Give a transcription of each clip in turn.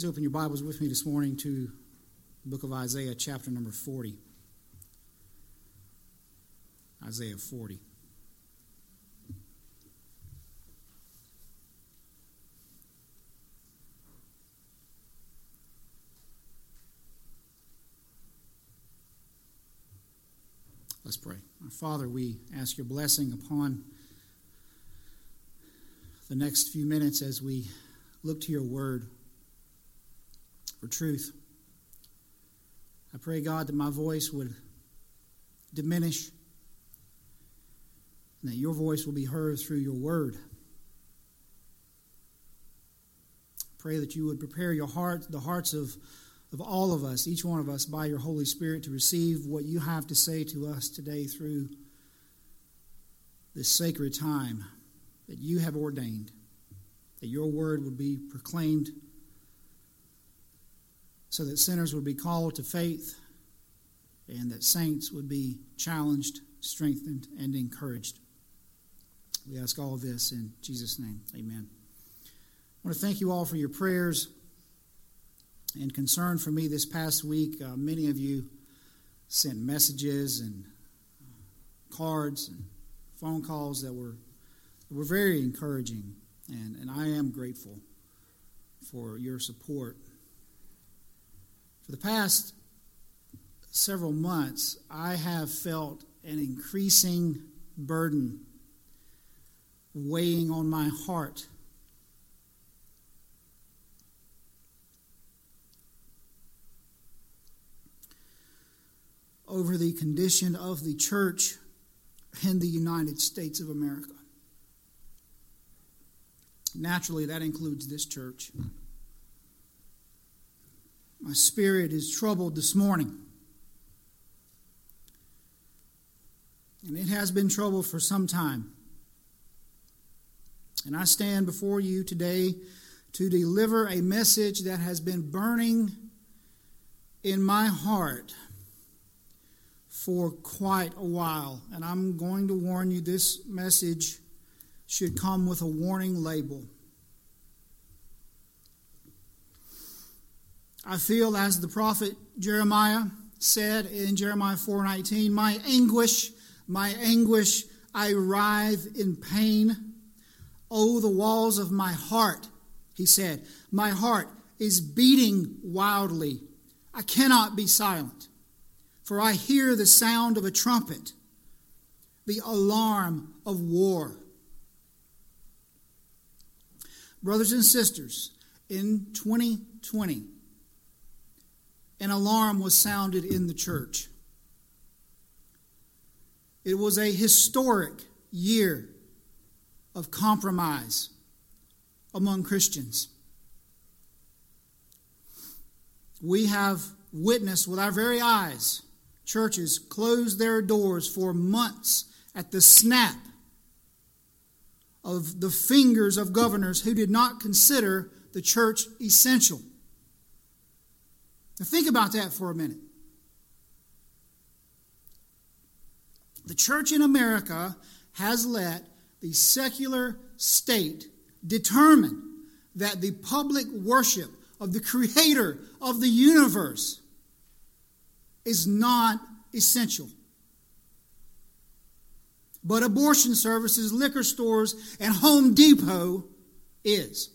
Please open your Bibles with me this morning to the book of Isaiah, chapter number 40. Isaiah 40. Let's pray. Our Father, we ask your blessing upon the next few minutes as we look to your word for truth. I pray, God, that my voice would diminish and that your voice will be heard through your word. Pray that you would prepare your heart, the hearts of, of all of us, each one of us, by your Holy Spirit to receive what you have to say to us today through this sacred time that you have ordained, that your word would be proclaimed so that sinners would be called to faith and that saints would be challenged, strengthened, and encouraged. We ask all this in Jesus' name. Amen. I want to thank you all for your prayers and concern for me this past week. Uh, many of you sent messages and cards and phone calls that were, were very encouraging, and, and I am grateful for your support for the past several months, I have felt an increasing burden weighing on my heart. Over the condition of the church in the United States of America. Naturally, that includes this church. My spirit is troubled this morning. And it has been troubled for some time. And I stand before you today to deliver a message that has been burning in my heart for quite a while. And I'm going to warn you this message should come with a warning label. I feel as the prophet Jeremiah said in Jeremiah 4:19, "My anguish, my anguish, I writhe in pain. Oh, the walls of my heart," he said, "my heart is beating wildly. I cannot be silent, for I hear the sound of a trumpet, the alarm of war." Brothers and sisters, in 2020, an alarm was sounded in the church. It was a historic year of compromise among Christians. We have witnessed with our very eyes churches close their doors for months at the snap of the fingers of governors who did not consider the church essential. Think about that for a minute. The church in America has let the secular state determine that the public worship of the creator of the universe is not essential. But abortion services, liquor stores, and Home Depot is.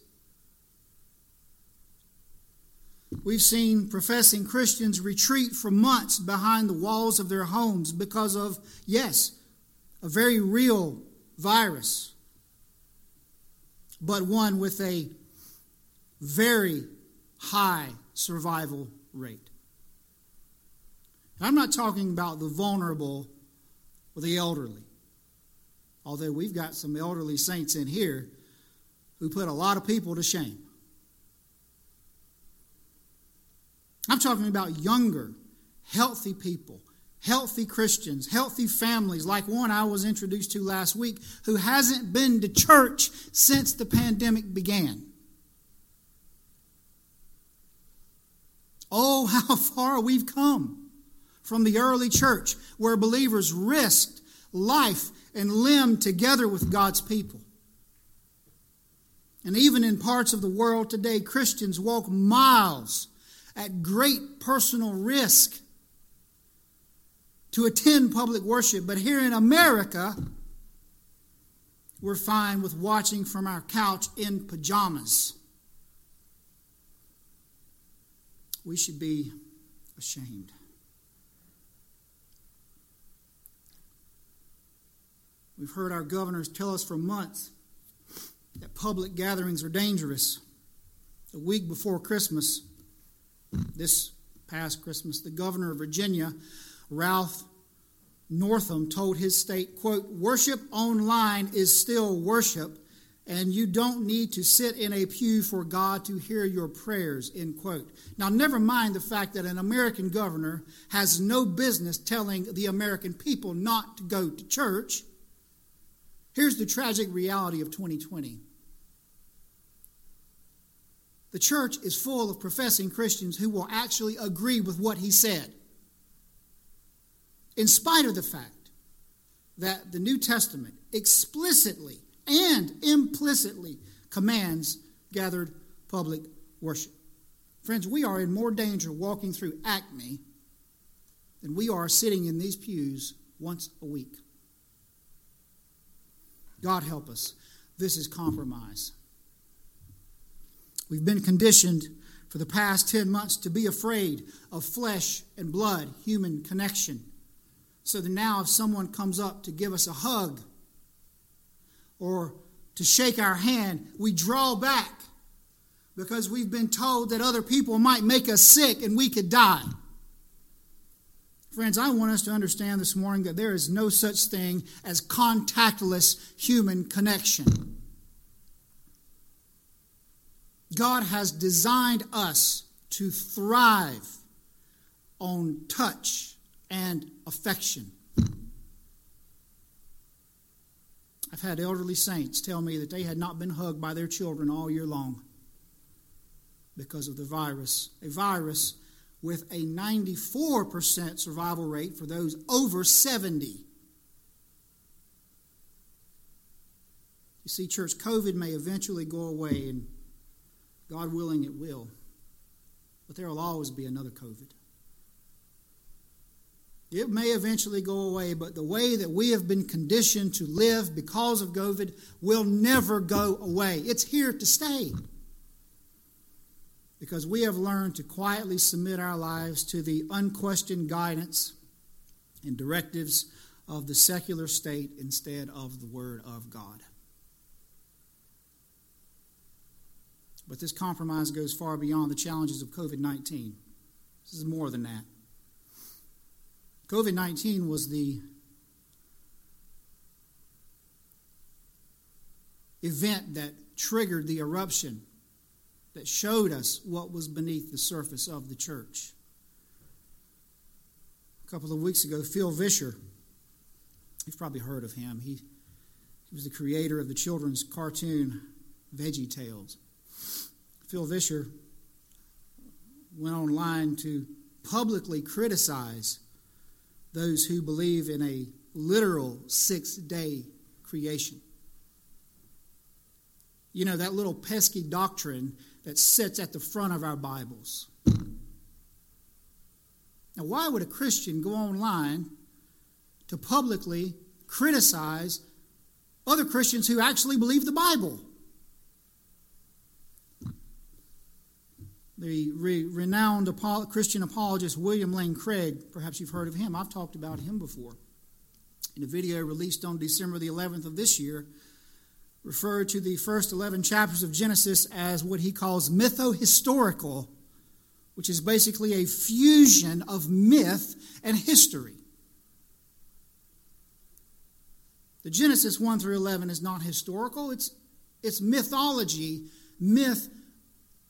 We've seen professing Christians retreat for months behind the walls of their homes because of, yes, a very real virus, but one with a very high survival rate. I'm not talking about the vulnerable or the elderly, although we've got some elderly saints in here who put a lot of people to shame. I'm talking about younger, healthy people, healthy Christians, healthy families, like one I was introduced to last week who hasn't been to church since the pandemic began. Oh, how far we've come from the early church where believers risked life and limb together with God's people. And even in parts of the world today, Christians walk miles at great personal risk to attend public worship. But here in America, we're fine with watching from our couch in pajamas. We should be ashamed. We've heard our governors tell us for months that public gatherings are dangerous. A week before Christmas, this past Christmas, the governor of Virginia, Ralph Northam, told his state, quote, worship online is still worship, and you don't need to sit in a pew for God to hear your prayers, end quote. Now, never mind the fact that an American governor has no business telling the American people not to go to church. Here's the tragic reality of 2020 the church is full of professing Christians who will actually agree with what he said, in spite of the fact that the New Testament explicitly and implicitly commands gathered public worship. Friends, we are in more danger walking through Acme than we are sitting in these pews once a week. God help us. This is compromise. We've been conditioned for the past 10 months to be afraid of flesh and blood, human connection. So that now, if someone comes up to give us a hug or to shake our hand, we draw back because we've been told that other people might make us sick and we could die. Friends, I want us to understand this morning that there is no such thing as contactless human connection. God has designed us to thrive on touch and affection. I've had elderly saints tell me that they had not been hugged by their children all year long because of the virus. A virus with a 94% survival rate for those over 70. You see, church, COVID may eventually go away, and God willing, it will. But there will always be another COVID. It may eventually go away, but the way that we have been conditioned to live because of COVID will never go away. It's here to stay. Because we have learned to quietly submit our lives to the unquestioned guidance and directives of the secular state instead of the Word of God. But this compromise goes far beyond the challenges of COVID 19. This is more than that. COVID 19 was the event that triggered the eruption that showed us what was beneath the surface of the church. A couple of weeks ago, Phil Vischer, you've probably heard of him. He, he was the creator of the children's cartoon Veggie Tales. Phil Vischer went online to publicly criticize those who believe in a literal six day creation. You know, that little pesky doctrine that sits at the front of our Bibles. Now, why would a Christian go online to publicly criticize other Christians who actually believe the Bible? The re- renowned Christian apologist William Lane Craig. Perhaps you've heard of him. I've talked about him before. In a video released on December the 11th of this year, referred to the first 11 chapters of Genesis as what he calls mytho-historical, which is basically a fusion of myth and history. The Genesis 1 through 11 is not historical, it's, it's mythology, myth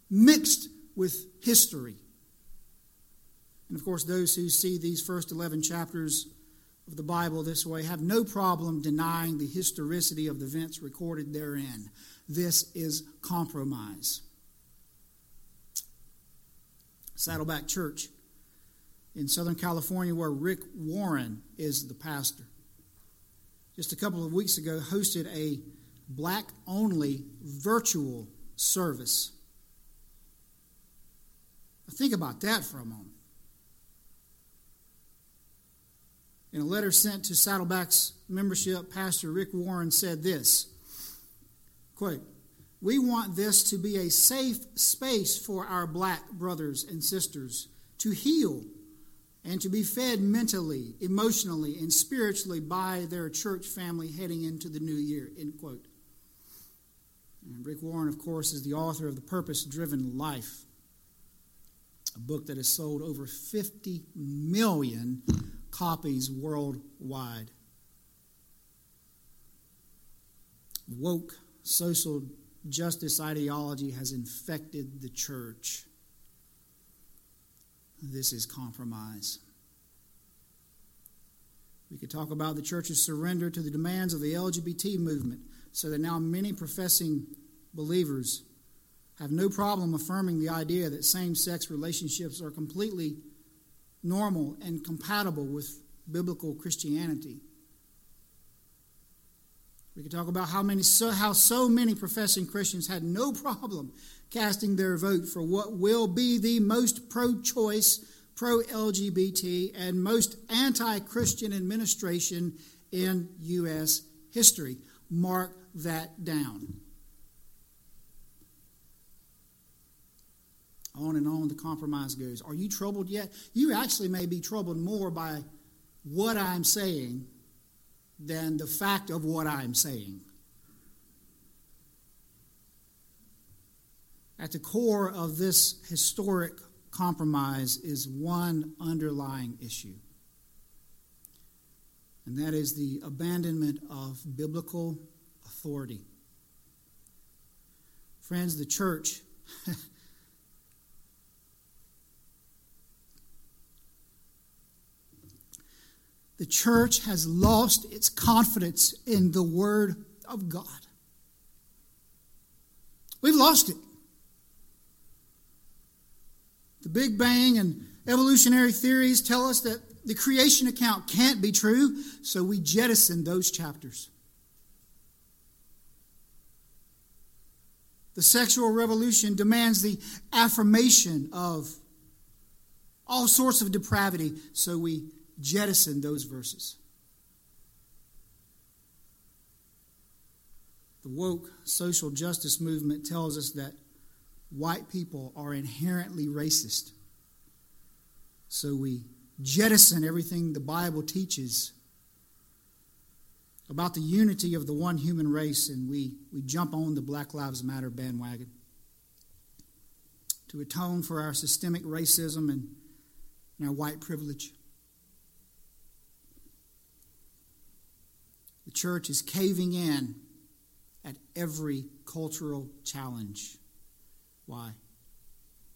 mixed with history. And of course, those who see these first 11 chapters of the Bible this way have no problem denying the historicity of the events recorded therein. This is compromise. Saddleback Church in Southern California, where Rick Warren is the pastor, just a couple of weeks ago hosted a black only virtual service. Think about that for a moment. In a letter sent to Saddleback's membership, Pastor Rick Warren said this quote, We want this to be a safe space for our black brothers and sisters to heal and to be fed mentally, emotionally, and spiritually by their church family heading into the new year. End quote. And Rick Warren, of course, is the author of The Purpose Driven Life, a book that has sold over 50 million copies worldwide. Woke social justice ideology has infected the church this is compromise. We could talk about the church's surrender to the demands of the LGBT movement, so that now many professing believers have no problem affirming the idea that same sex relationships are completely normal and compatible with biblical Christianity. We could talk about how many so, how so many professing Christians had no problem casting their vote for what will be the most pro-choice, pro-LGBT, and most anti-Christian administration in U.S. history. Mark that down. On and on the compromise goes. Are you troubled yet? You actually may be troubled more by what I'm saying than the fact of what I'm saying. At the core of this historic compromise is one underlying issue, and that is the abandonment of biblical authority. Friends, the church. the church has lost its confidence in the Word of God. We've lost it. The Big Bang and evolutionary theories tell us that the creation account can't be true, so we jettison those chapters. The sexual revolution demands the affirmation of all sorts of depravity, so we jettison those verses. The woke social justice movement tells us that white people are inherently racist. So we jettison everything the Bible teaches about the unity of the one human race and we, we jump on the Black Lives Matter bandwagon to atone for our systemic racism and, and our white privilege. The church is caving in at every cultural challenge. Why?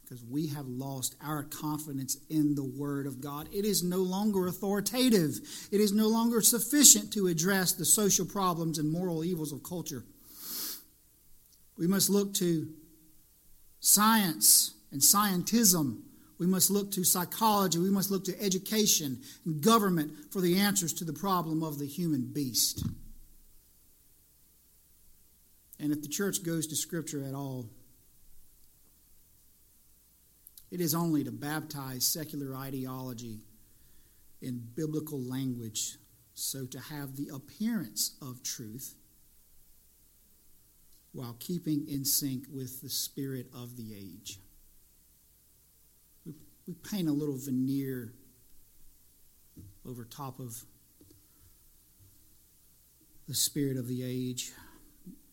Because we have lost our confidence in the Word of God. It is no longer authoritative, it is no longer sufficient to address the social problems and moral evils of culture. We must look to science and scientism. We must look to psychology. We must look to education and government for the answers to the problem of the human beast. And if the church goes to Scripture at all, it is only to baptize secular ideology in biblical language, so to have the appearance of truth while keeping in sync with the spirit of the age. We, paint a little veneer over top of the spirit of the age.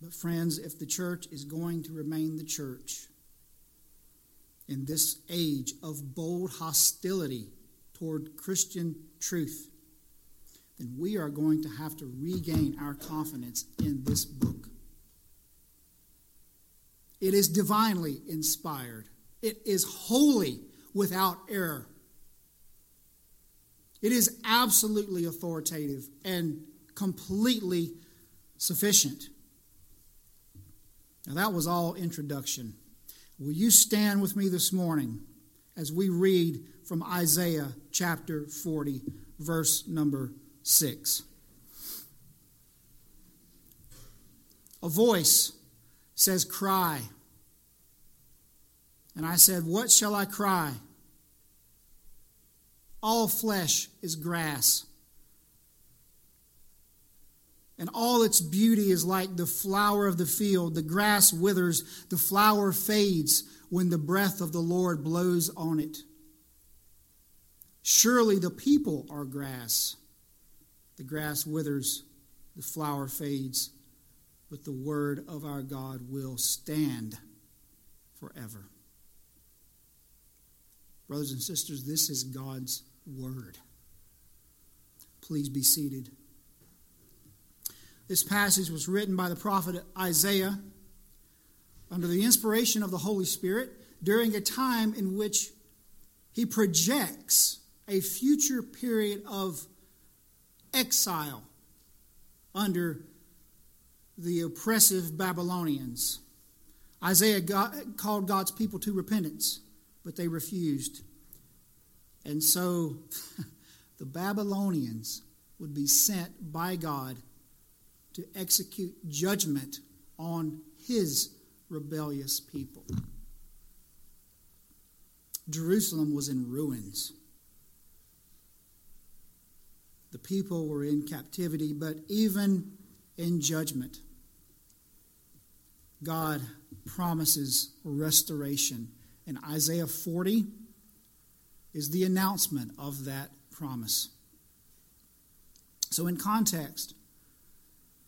But, friends, if the church is going to remain the church, in this age of bold hostility toward Christian truth, then we are going to have to regain our confidence in this book. It is divinely inspired, it is wholly without error. It is absolutely authoritative and completely sufficient. Now, that was all introduction. Will you stand with me this morning as we read from Isaiah chapter 40, verse number 6? A voice says, Cry. And I said, What shall I cry? All flesh is grass, and all its beauty is like the flower of the field. The grass withers, the flower fades when the breath of the Lord blows on it. Surely the people are grass. The grass withers, the flower fades, but the word of our God will stand forever. Brothers and sisters, this is God's word. Please be seated. This passage was written by the prophet Isaiah under the inspiration of the Holy Spirit during a time in which he projects a future period of exile under the oppressive Babylonians. Isaiah got, called God's people to repentance, but they refused. And so the Babylonians would be sent by God to execute judgment on his rebellious people. Jerusalem was in ruins. The people were in captivity, but even in judgment, God promises restoration. And Isaiah 40 is the announcement of that promise. So, in context,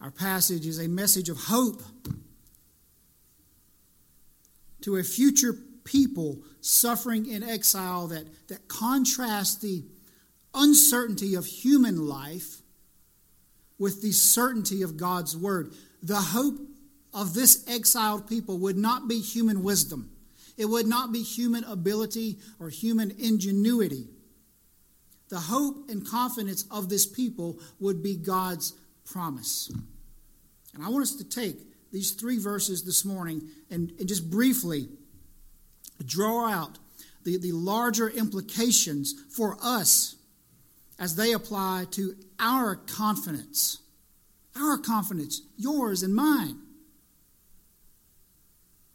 our passage is a message of hope to a future people suffering in exile that, that contrasts the uncertainty of human life with the certainty of God's word. The hope of this exiled people would not be human wisdom, it would not be human ability or human ingenuity. The hope and confidence of this people would be God's promise. And I want us to take these three verses this morning and, and just briefly draw out the, the larger implications for us as they apply to our confidence. Our confidence, yours and mine,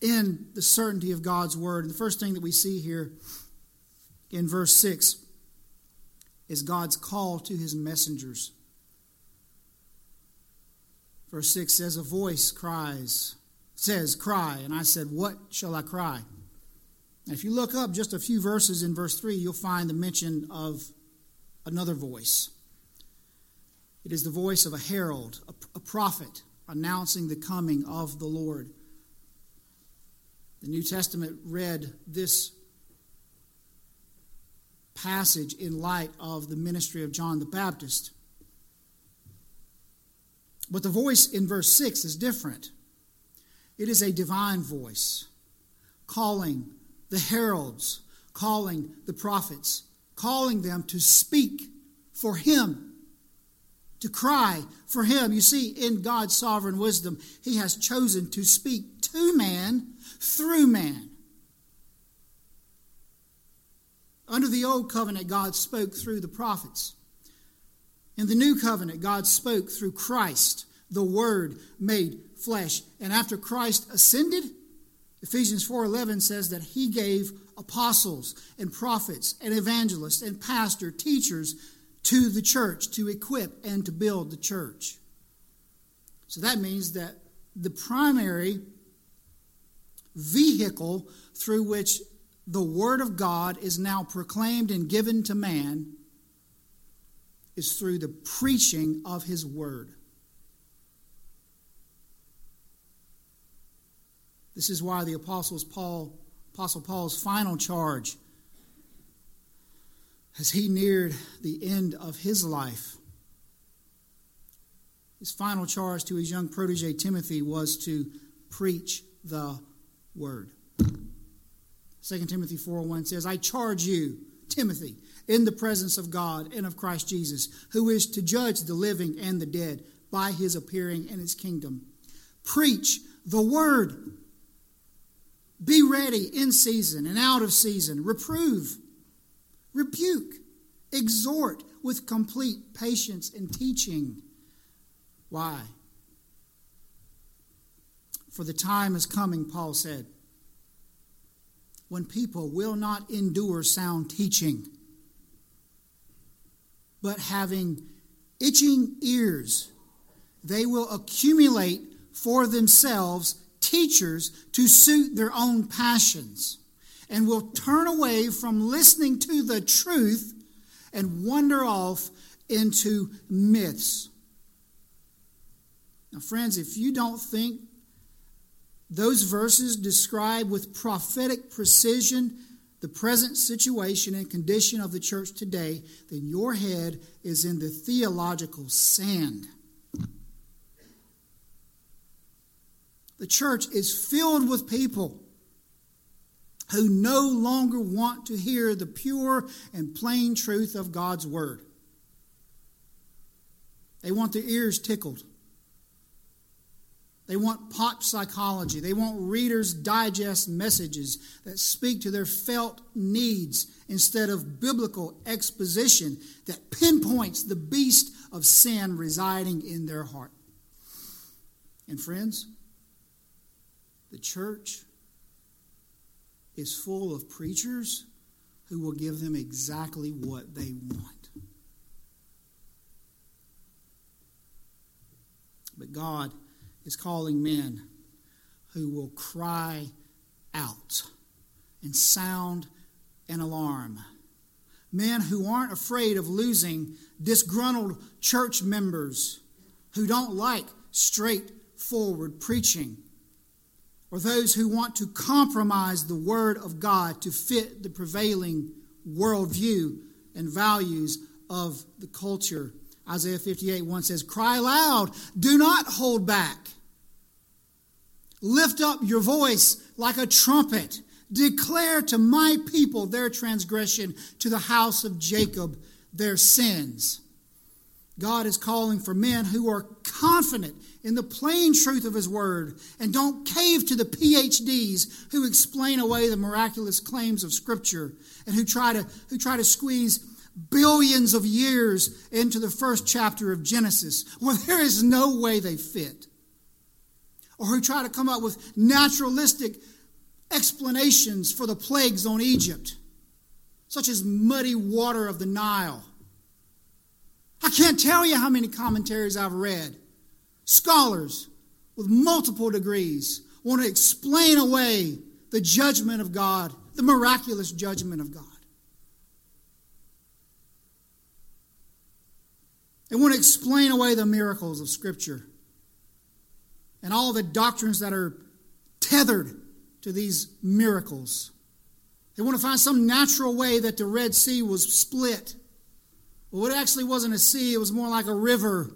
in the certainty of God's word. And the first thing that we see here in verse 6 is God's call to his messengers. Verse 6 says, A voice cries, says, Cry. And I said, What shall I cry? If you look up just a few verses in verse 3, you'll find the mention of another voice. It is the voice of a herald, a prophet, announcing the coming of the Lord. The New Testament read this passage in light of the ministry of John the Baptist. But the voice in verse 6 is different. It is a divine voice calling the heralds, calling the prophets, calling them to speak for Him, to cry for Him. You see, in God's sovereign wisdom, He has chosen to speak to man through man. Under the old covenant, God spoke through the prophets. In the new covenant, God spoke through Christ, the Word made flesh. And after Christ ascended, Ephesians 4:11 says that he gave apostles and prophets and evangelists and pastor teachers to the church to equip and to build the church. So that means that the primary vehicle through which the word of God is now proclaimed and given to man is through the preaching of his word. This is why the apostles Paul, Apostle Paul's final charge as he neared the end of his life. His final charge to his young protege Timothy was to preach the word. 2 Timothy 4:1 says, I charge you, Timothy, in the presence of God and of Christ Jesus, who is to judge the living and the dead by his appearing in his kingdom. Preach the word. Be ready in season and out of season. Reprove, rebuke, exhort with complete patience and teaching. Why? For the time is coming, Paul said, when people will not endure sound teaching, but having itching ears, they will accumulate for themselves teachers to suit their own passions and will turn away from listening to the truth and wander off into myths. Now, friends, if you don't think those verses describe with prophetic precision the present situation and condition of the church today, then your head is in the theological sand. The church is filled with people who no longer want to hear the pure and plain truth of God's Word. They want their ears tickled. They want pop psychology. They want Reader's Digest messages that speak to their felt needs instead of biblical exposition that pinpoints the beast of sin residing in their heart. And friends, the church is full of preachers who will give them exactly what they want. But God is calling men who will cry out and sound an alarm. Men who aren't afraid of losing disgruntled church members who don't like straightforward preaching, or those who want to compromise the Word of God to fit the prevailing worldview and values of the culture. Isaiah 58 1 says, Cry loud, do not hold back. Lift up your voice like a trumpet. Declare to my people their transgression, to the house of Jacob their sins. God is calling for men who are confident in the plain truth of His Word and don't cave to the PhDs who explain away the miraculous claims of Scripture and who try to, who try to squeeze billions of years into the first chapter of Genesis where there is no way they fit or who try to come up with naturalistic explanations for the plagues on Egypt, such as muddy water of the Nile. I can't tell you how many commentaries I've read. Scholars with multiple degrees want to explain away the judgment of God, the miraculous judgment of God. They want to explain away the miracles of Scripture and all the doctrines that are tethered to these miracles. They want to find some natural way that the Red Sea was split. Well, it actually wasn't a sea, it was more like a river.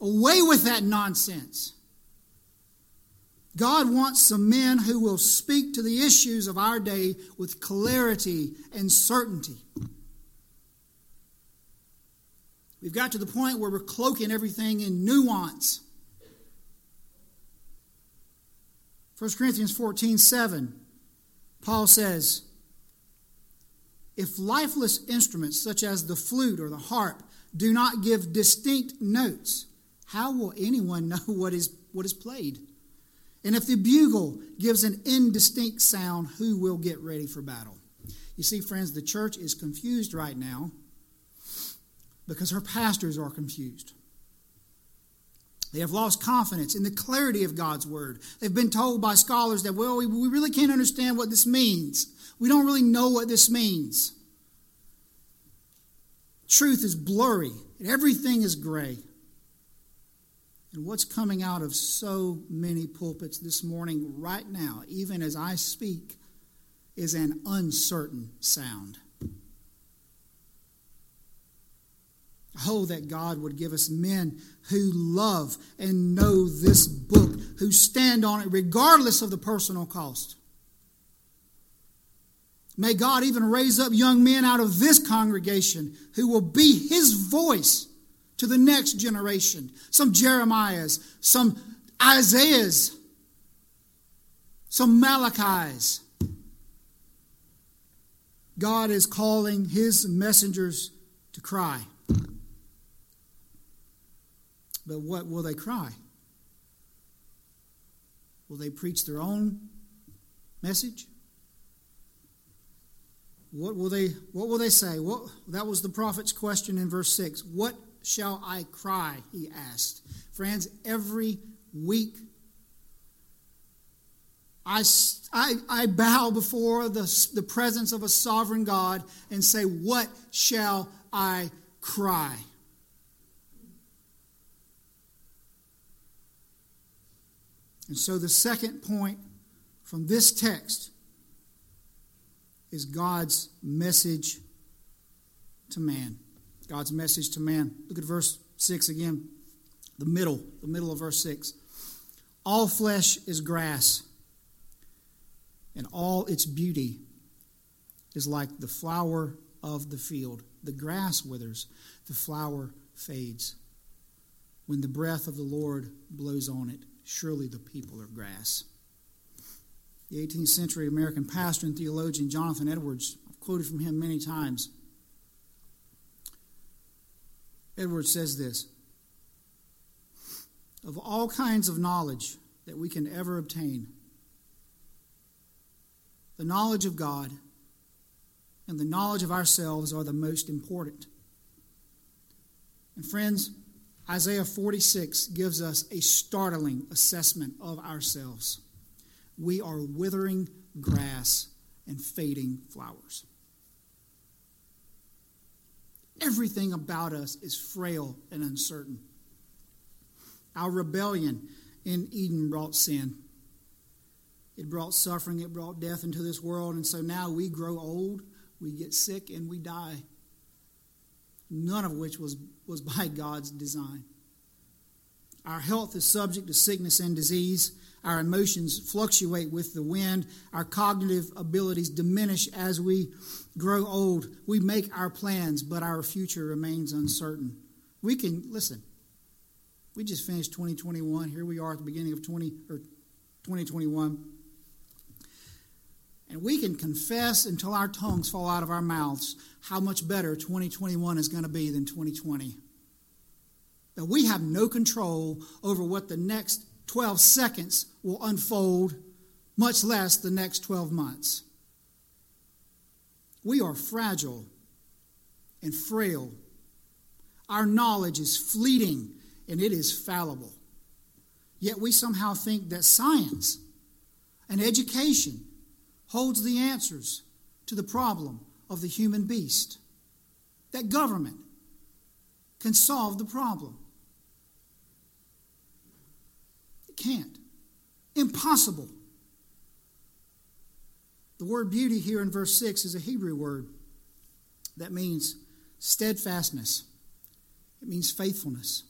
Away with that nonsense. God wants some men who will speak to the issues of our day with clarity and certainty. We've got to the point where we're cloaking everything in nuance. 1 Corinthians 14 7, Paul says, If lifeless instruments such as the flute or the harp do not give distinct notes, how will anyone know what is, what is played? And if the bugle gives an indistinct sound, who will get ready for battle? You see, friends, the church is confused right now because her pastors are confused. They have lost confidence in the clarity of God's word. They've been told by scholars that, well, we, really can't understand what this means. We don't really know what this means. Truth is blurry, and everything is gray. And what's coming out of so many pulpits this morning, right now, even as I speak, is an uncertain sound. Oh, that God would give us men who love and know this book, who stand on it regardless of the personal cost. May God even raise up young men out of this congregation who will be his voice to the next generation. Some Jeremiahs, some Isaiahs, some Malachi's. God is calling his messengers to cry. But what will they cry? Will they preach their own message? What will they what will they say? What that was the prophet's question in verse 6. What shall I cry? he asked. Friends, every week I, I, I bow before the, the presence of a sovereign God and say, What shall I cry? And so the second point from this text is God's message to man. God's message to man. Look at verse 6 again. The middle, the middle of verse 6. All flesh is grass, and all its beauty is like the flower of the field. The grass withers, the flower fades. When the breath of the Lord blows on it, surely the people are grass. The 18th century American pastor and theologian Jonathan Edwards, I've quoted from him many times. Edwards says this Of all kinds of knowledge that we can ever obtain, the knowledge of God and the knowledge of ourselves are the most important. And friends, Isaiah 46 gives us a startling assessment of ourselves. We are withering grass and fading flowers. Everything about us is frail and uncertain. Our rebellion in Eden brought sin. It brought suffering, it brought death into this world, and so now we grow old, we get sick, and we die. None of which was, was by God's design. Our health is subject to sickness and disease. Our emotions fluctuate with the wind. Our cognitive abilities diminish as we grow old. We make our plans, but our future remains uncertain. We can, listen, we just finished 2021. Here we are at the beginning of 20, or 2021. And we can confess until our tongues fall out of our mouths how much better 2021 is going to be than 2020. That we have no control over what the next 12 seconds will unfold, much less the next 12 months. We are fragile and frail. Our knowledge is fleeting and it is fallible. Yet we somehow think that science and education holds the answers to the problem of the human beast, that government can solve the problem. It can't. Impossible. The word beauty here in verse 6 is a Hebrew word that means steadfastness, it means faithfulness.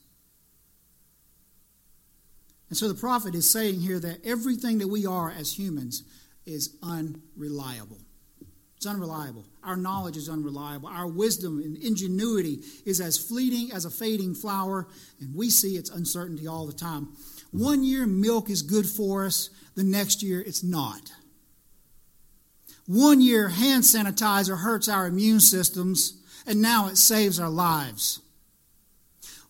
And so the prophet is saying here that everything that we are as humans is unreliable. It's unreliable. Our knowledge is unreliable. Our wisdom and ingenuity is as fleeting as a fading flower, and we see its uncertainty all the time. One year, milk is good for us, the next year, it's not. One year, hand sanitizer hurts our immune systems, and now it saves our lives.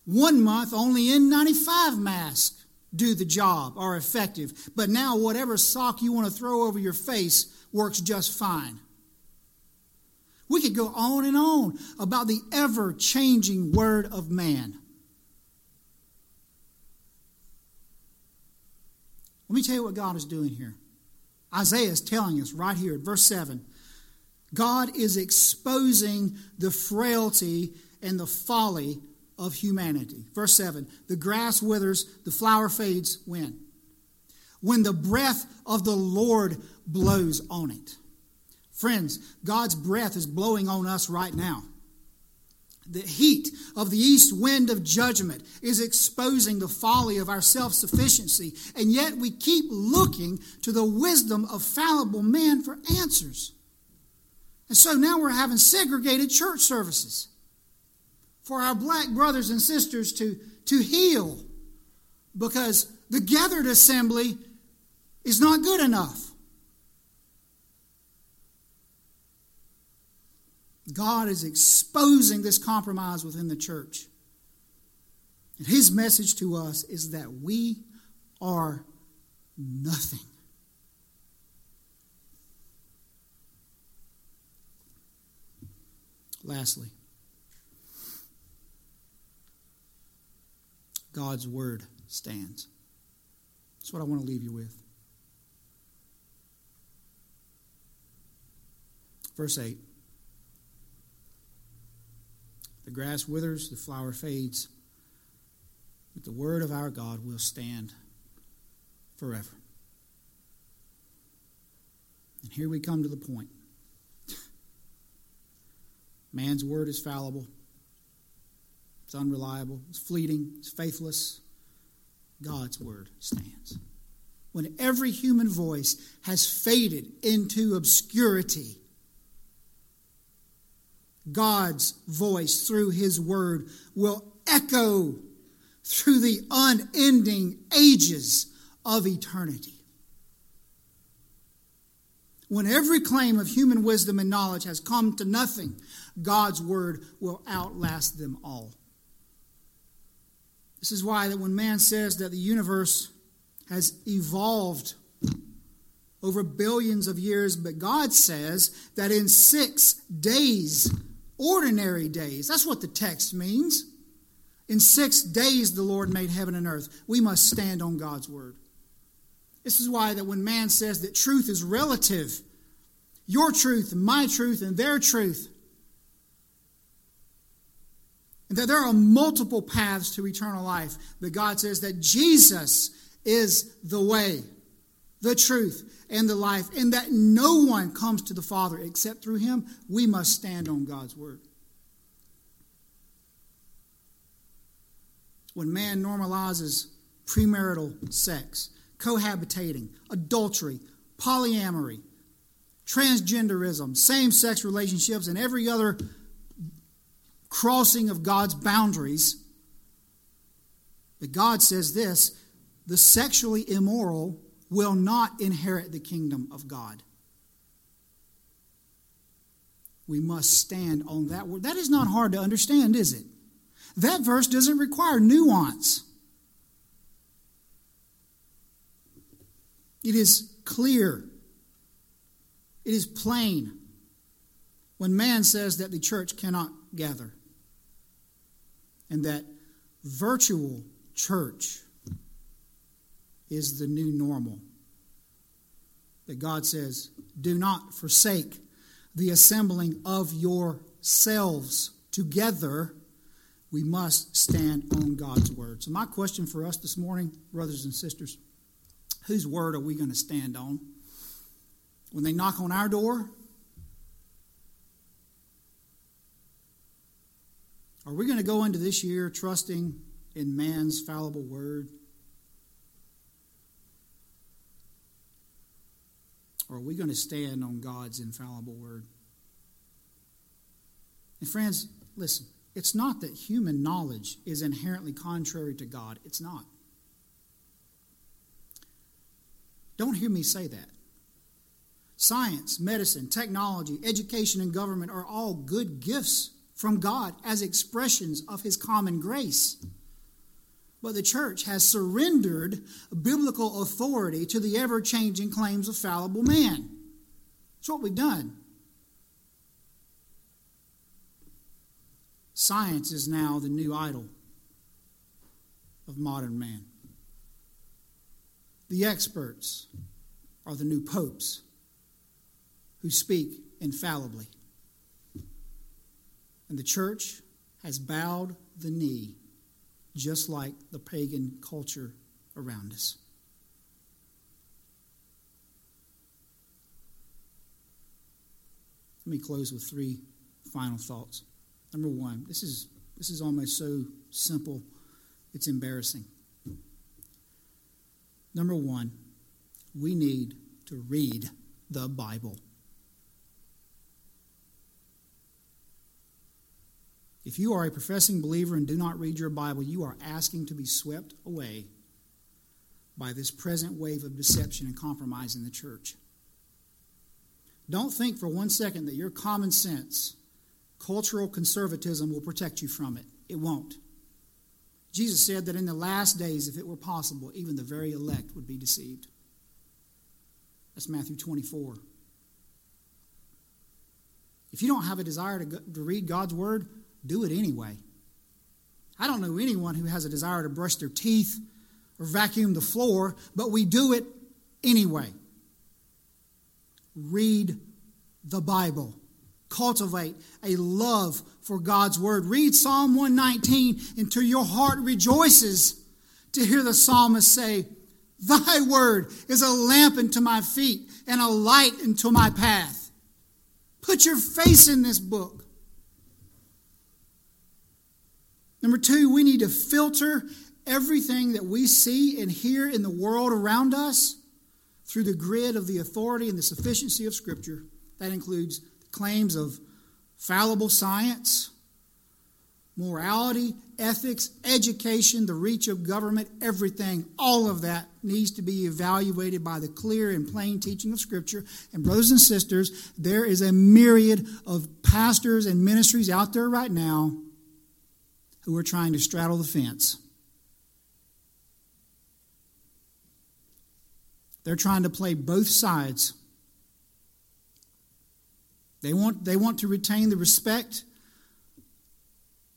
One month, only N95 masks do the job, are effective, but now whatever sock you want to throw over your face works just fine. We could go on and on about the ever changing word of man. Let me tell you what God is doing here. Isaiah is telling us right here, at verse 7. God is exposing the frailty and the folly of humanity. Verse 7 The grass withers, the flower fades when? When the breath of the Lord blows on it. Friends, God's breath is blowing on us right now. The heat of the east wind of judgment is exposing the folly of our self sufficiency, and yet we keep looking to the wisdom of fallible men for answers. And so now we're having segregated church services for our black brothers and sisters to, to heal because the gathered assembly is not good enough. God is exposing this compromise within the church. And his message to us is that we are nothing. Lastly, God's word stands. That's what I want to leave you with. Verse 8 The grass withers, the flower fades, but the word of our God will stand forever. And here we come to the point. Man's word is fallible, it's unreliable, it's fleeting, it's faithless. God's word stands. When every human voice has faded into obscurity, God's voice through his word will echo through the unending ages of eternity. When every claim of human wisdom and knowledge has come to nothing, God's word will outlast them all. This is why that when man says that the universe has evolved over billions of years, but God says that in six days, ordinary days, that's what the text means. In six days the Lord made heaven and earth. We must stand on God's word. This is why that when man says that truth is relative, your truth, my truth, and their truth, and that there are multiple paths to eternal life, but God says that Jesus is the way, the truth, and the life, and that no one comes to the Father except through him, we must stand on God's word. When man normalizes premarital sex, cohabitating, adultery, polyamory, transgenderism, same sex relationships, and every other crossing of God's boundaries. But God says this the sexually immoral will not inherit the kingdom of God. We must stand on that word. That is not hard to understand, is it? That verse doesn't require nuance. It is clear. It is plain when man says that the church cannot gather and that virtual church is the new normal. That God says, do not forsake the assembling of yourselves together. We must stand on God's word. So, my question for us this morning, brothers and sisters, whose word are we going to stand on? When they knock on our door, are we going to go into this year trusting in man's fallible word? Or are we going to stand on God's infallible word? And, friends, listen, it's not that human knowledge is inherently contrary to God. It's not. Don't hear me say that. Science, medicine, technology, education, and government are all good gifts from God as expressions of His common grace. But the church has surrendered biblical authority to the ever changing claims of fallible man. That's what we've done. Science is now the new idol of modern man. The experts are the new popes who speak infallibly. And the church has bowed the knee just like the pagan culture around us. Let me close with three final thoughts. Number one, this is, this is almost so simple, it's embarrassing. Number one, we need to read the Bible. If you are a professing believer and do not read your Bible, you are asking to be swept away by this present wave of deception and compromise in the church. Don't think for one second that your common sense, cultural conservatism will protect you from it. It won't. Jesus said that in the last days, if it were possible, even the very elect would be deceived. That's Matthew 24. If you don't have a desire to, go, to read God's Word, do it anyway. I don't know anyone who has a desire to brush their teeth or vacuum the floor, but we do it anyway. Read the Bible. Cultivate a love for God's Word. Read Psalm 119 until your heart rejoices to hear the psalmist say, Thy Word is a lamp unto my feet and a light unto my path. Put your face in this book. Number two, we need to filter everything that we see and hear in the world around us through the grid of the authority and the sufficiency of Scripture. That includes claims of fallible science, morality, ethics, education, the reach of government, everything, all of that needs to be evaluated by the clear and plain teaching of Scripture. And, brothers and sisters, there is a myriad of pastors and ministries out there right now who are trying to straddle the fence. They're trying to play both sides. They want, they want to retain the respect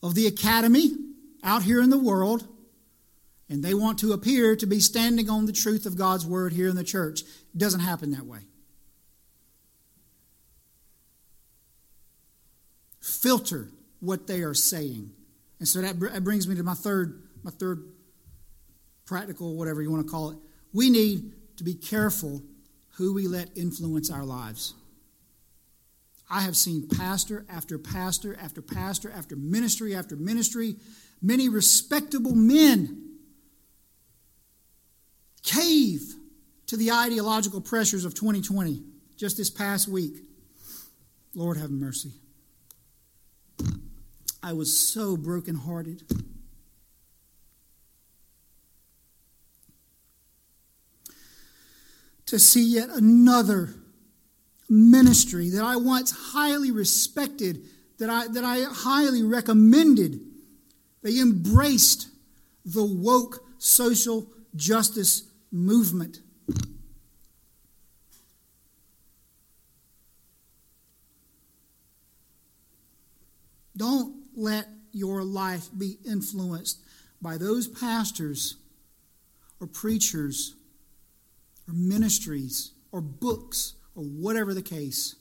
of the academy out here in the world, and they want to appear to be standing on the truth of God's word here in the church. It doesn't happen that way. Filter what they are saying. And so that, that brings me to my third, my third practical, whatever you want to call it. We need to be careful who we let influence our lives. I have seen pastor after pastor after pastor after ministry after ministry, many respectable men cave to the ideological pressures of 2020 just this past week. Lord have mercy. I was so brokenhearted. To see yet another ministry that I once highly respected, that I, that I highly recommended. They embraced the woke social justice movement. Don't let your life be influenced by those pastors or preachers or ministries or books or whatever the case,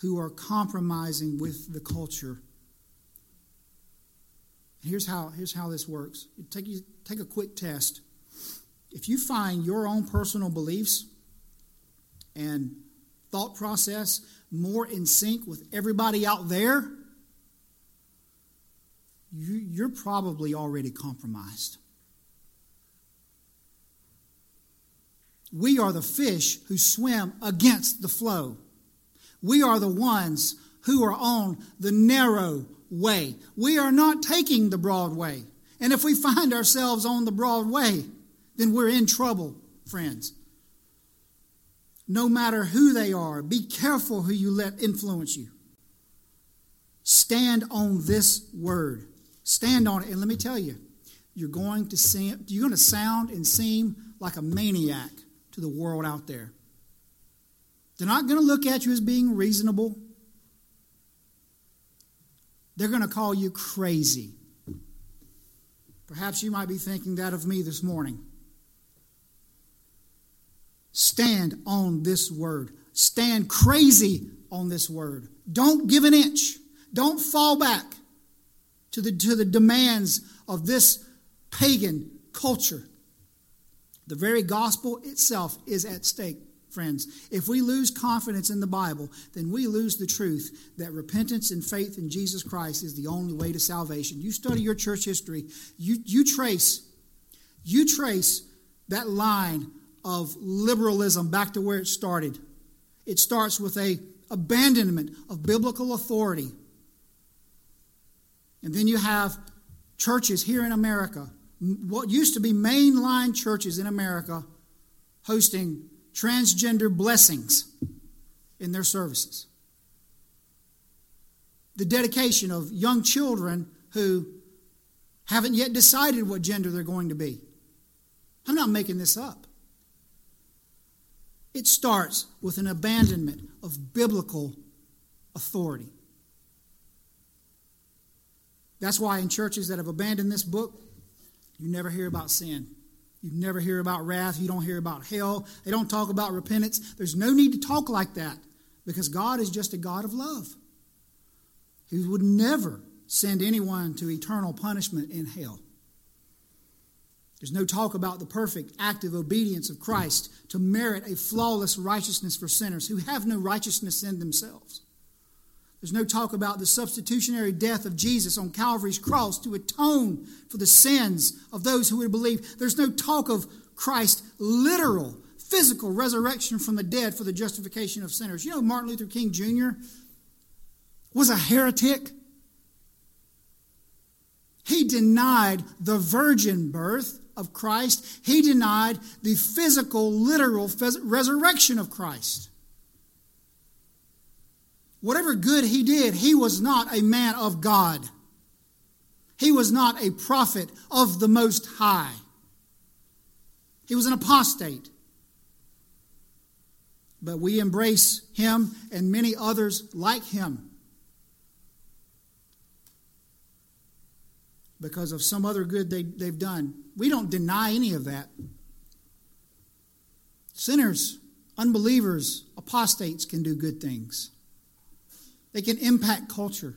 who are compromising with the culture. here's how, here's how this works take, you, take a quick test. If you find your own personal beliefs and thought process more in sync with everybody out there, you, you're probably already compromised. We are the fish who swim against the flow. We are the ones who are on the narrow way. We are not taking the broad way. And if we find ourselves on the broad way, then we're in trouble, friends. No matter who they are, be careful who you let influence you. Stand on this word. Stand on it. And let me tell you, you're going to seem, you're going to sound and seem like a maniac to the world out there. They're not going to look at you as being reasonable. They're going to call you crazy. Perhaps you might be thinking that of me this morning. Stand on this word. Stand crazy on this word. Don't give an inch. Don't fall back to the, to the demands of this pagan culture. The very gospel itself is at stake, friends. If we lose confidence in the Bible, then we lose the truth that repentance and faith in Jesus Christ is the only way to salvation. You study your church history, you, you trace, you trace that line of liberalism back to where it started. It starts with a abandonment of biblical authority. And then you have churches here in America what used to be mainline churches in America hosting transgender blessings in their services. The dedication of young children who haven't yet decided what gender they're going to be. I'm not making this up. It starts with an abandonment of biblical authority. That's why in churches that have abandoned this book, you never hear about sin. You never hear about wrath. You don't hear about hell. They don't talk about repentance. There's no need to talk like that because God is just a God of love. He would never send anyone to eternal punishment in hell. There's no talk about the perfect active obedience of Christ to merit a flawless righteousness for sinners who have no righteousness in themselves. There's no talk about the substitutionary death of Jesus on Calvary's cross to atone for the sins of those who would believe. There's no talk of Christ's literal, physical resurrection from the dead for the justification of sinners. You know, Martin Luther King Jr. was a heretic. He denied the virgin birth of Christ, he denied the physical, literal resurrection of Christ. Whatever good he did, he was not a man of God. He was not a prophet of the Most High. He was an apostate. But we embrace him and many others like him. because of some other good they, they've done. We don't deny any of that. Sinners, unbelievers, apostates can do good things, they can impact culture.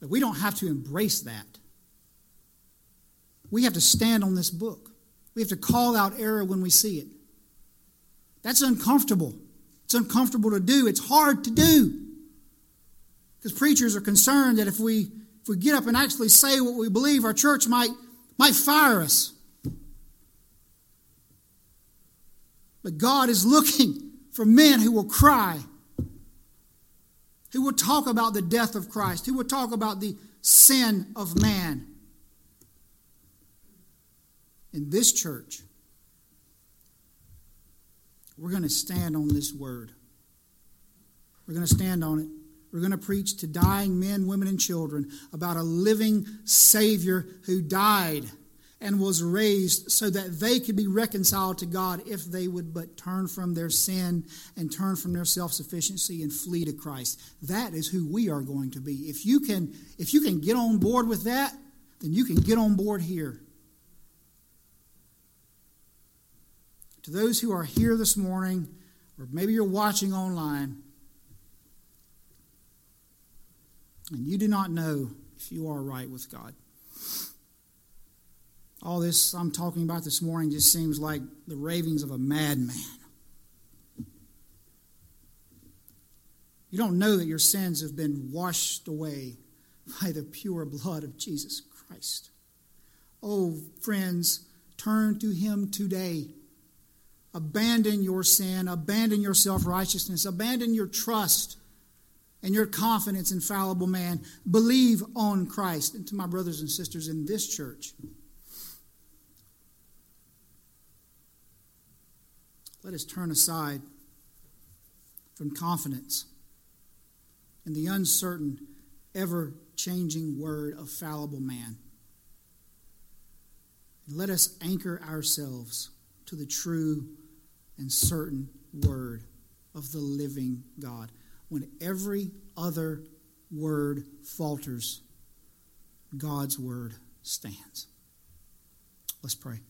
But we don't have to embrace that. We have to stand on this book. We have to call out error when we see it. That's uncomfortable. It's uncomfortable to do. It's hard to do. Because preachers are concerned that if we if we get up and actually say what we believe, our church might, might fire us. But God is looking for men who will cry, who will talk about the death of Christ, who will talk about the sin of man. In this church, we're going to stand on this word. We're going to stand on it. We're going to preach to dying men, women, and children about a living Savior who died and was raised so that they could be reconciled to God if they would but turn from their sin and turn from their self-sufficiency and flee to Christ. That is who we are going to be. If you can if you can get on board with that, then you can get on board here. To those who are here this morning or maybe you're watching online, and you do not know if you are right with God. All this I'm talking about this morning just seems like the ravings of a madman. You don't know that your sins have been washed away by the pure blood of Jesus Christ. Oh, friends, turn to Him today. Abandon your sin, abandon your self righteousness, abandon your trust and your confidence in fallible man. Believe on Christ. And to my brothers and sisters in this church, let us turn aside from confidence in the uncertain, ever changing word of fallible man. Let us anchor ourselves to the true and certain word of the living God when every other word falters, God's word stands. Let's pray.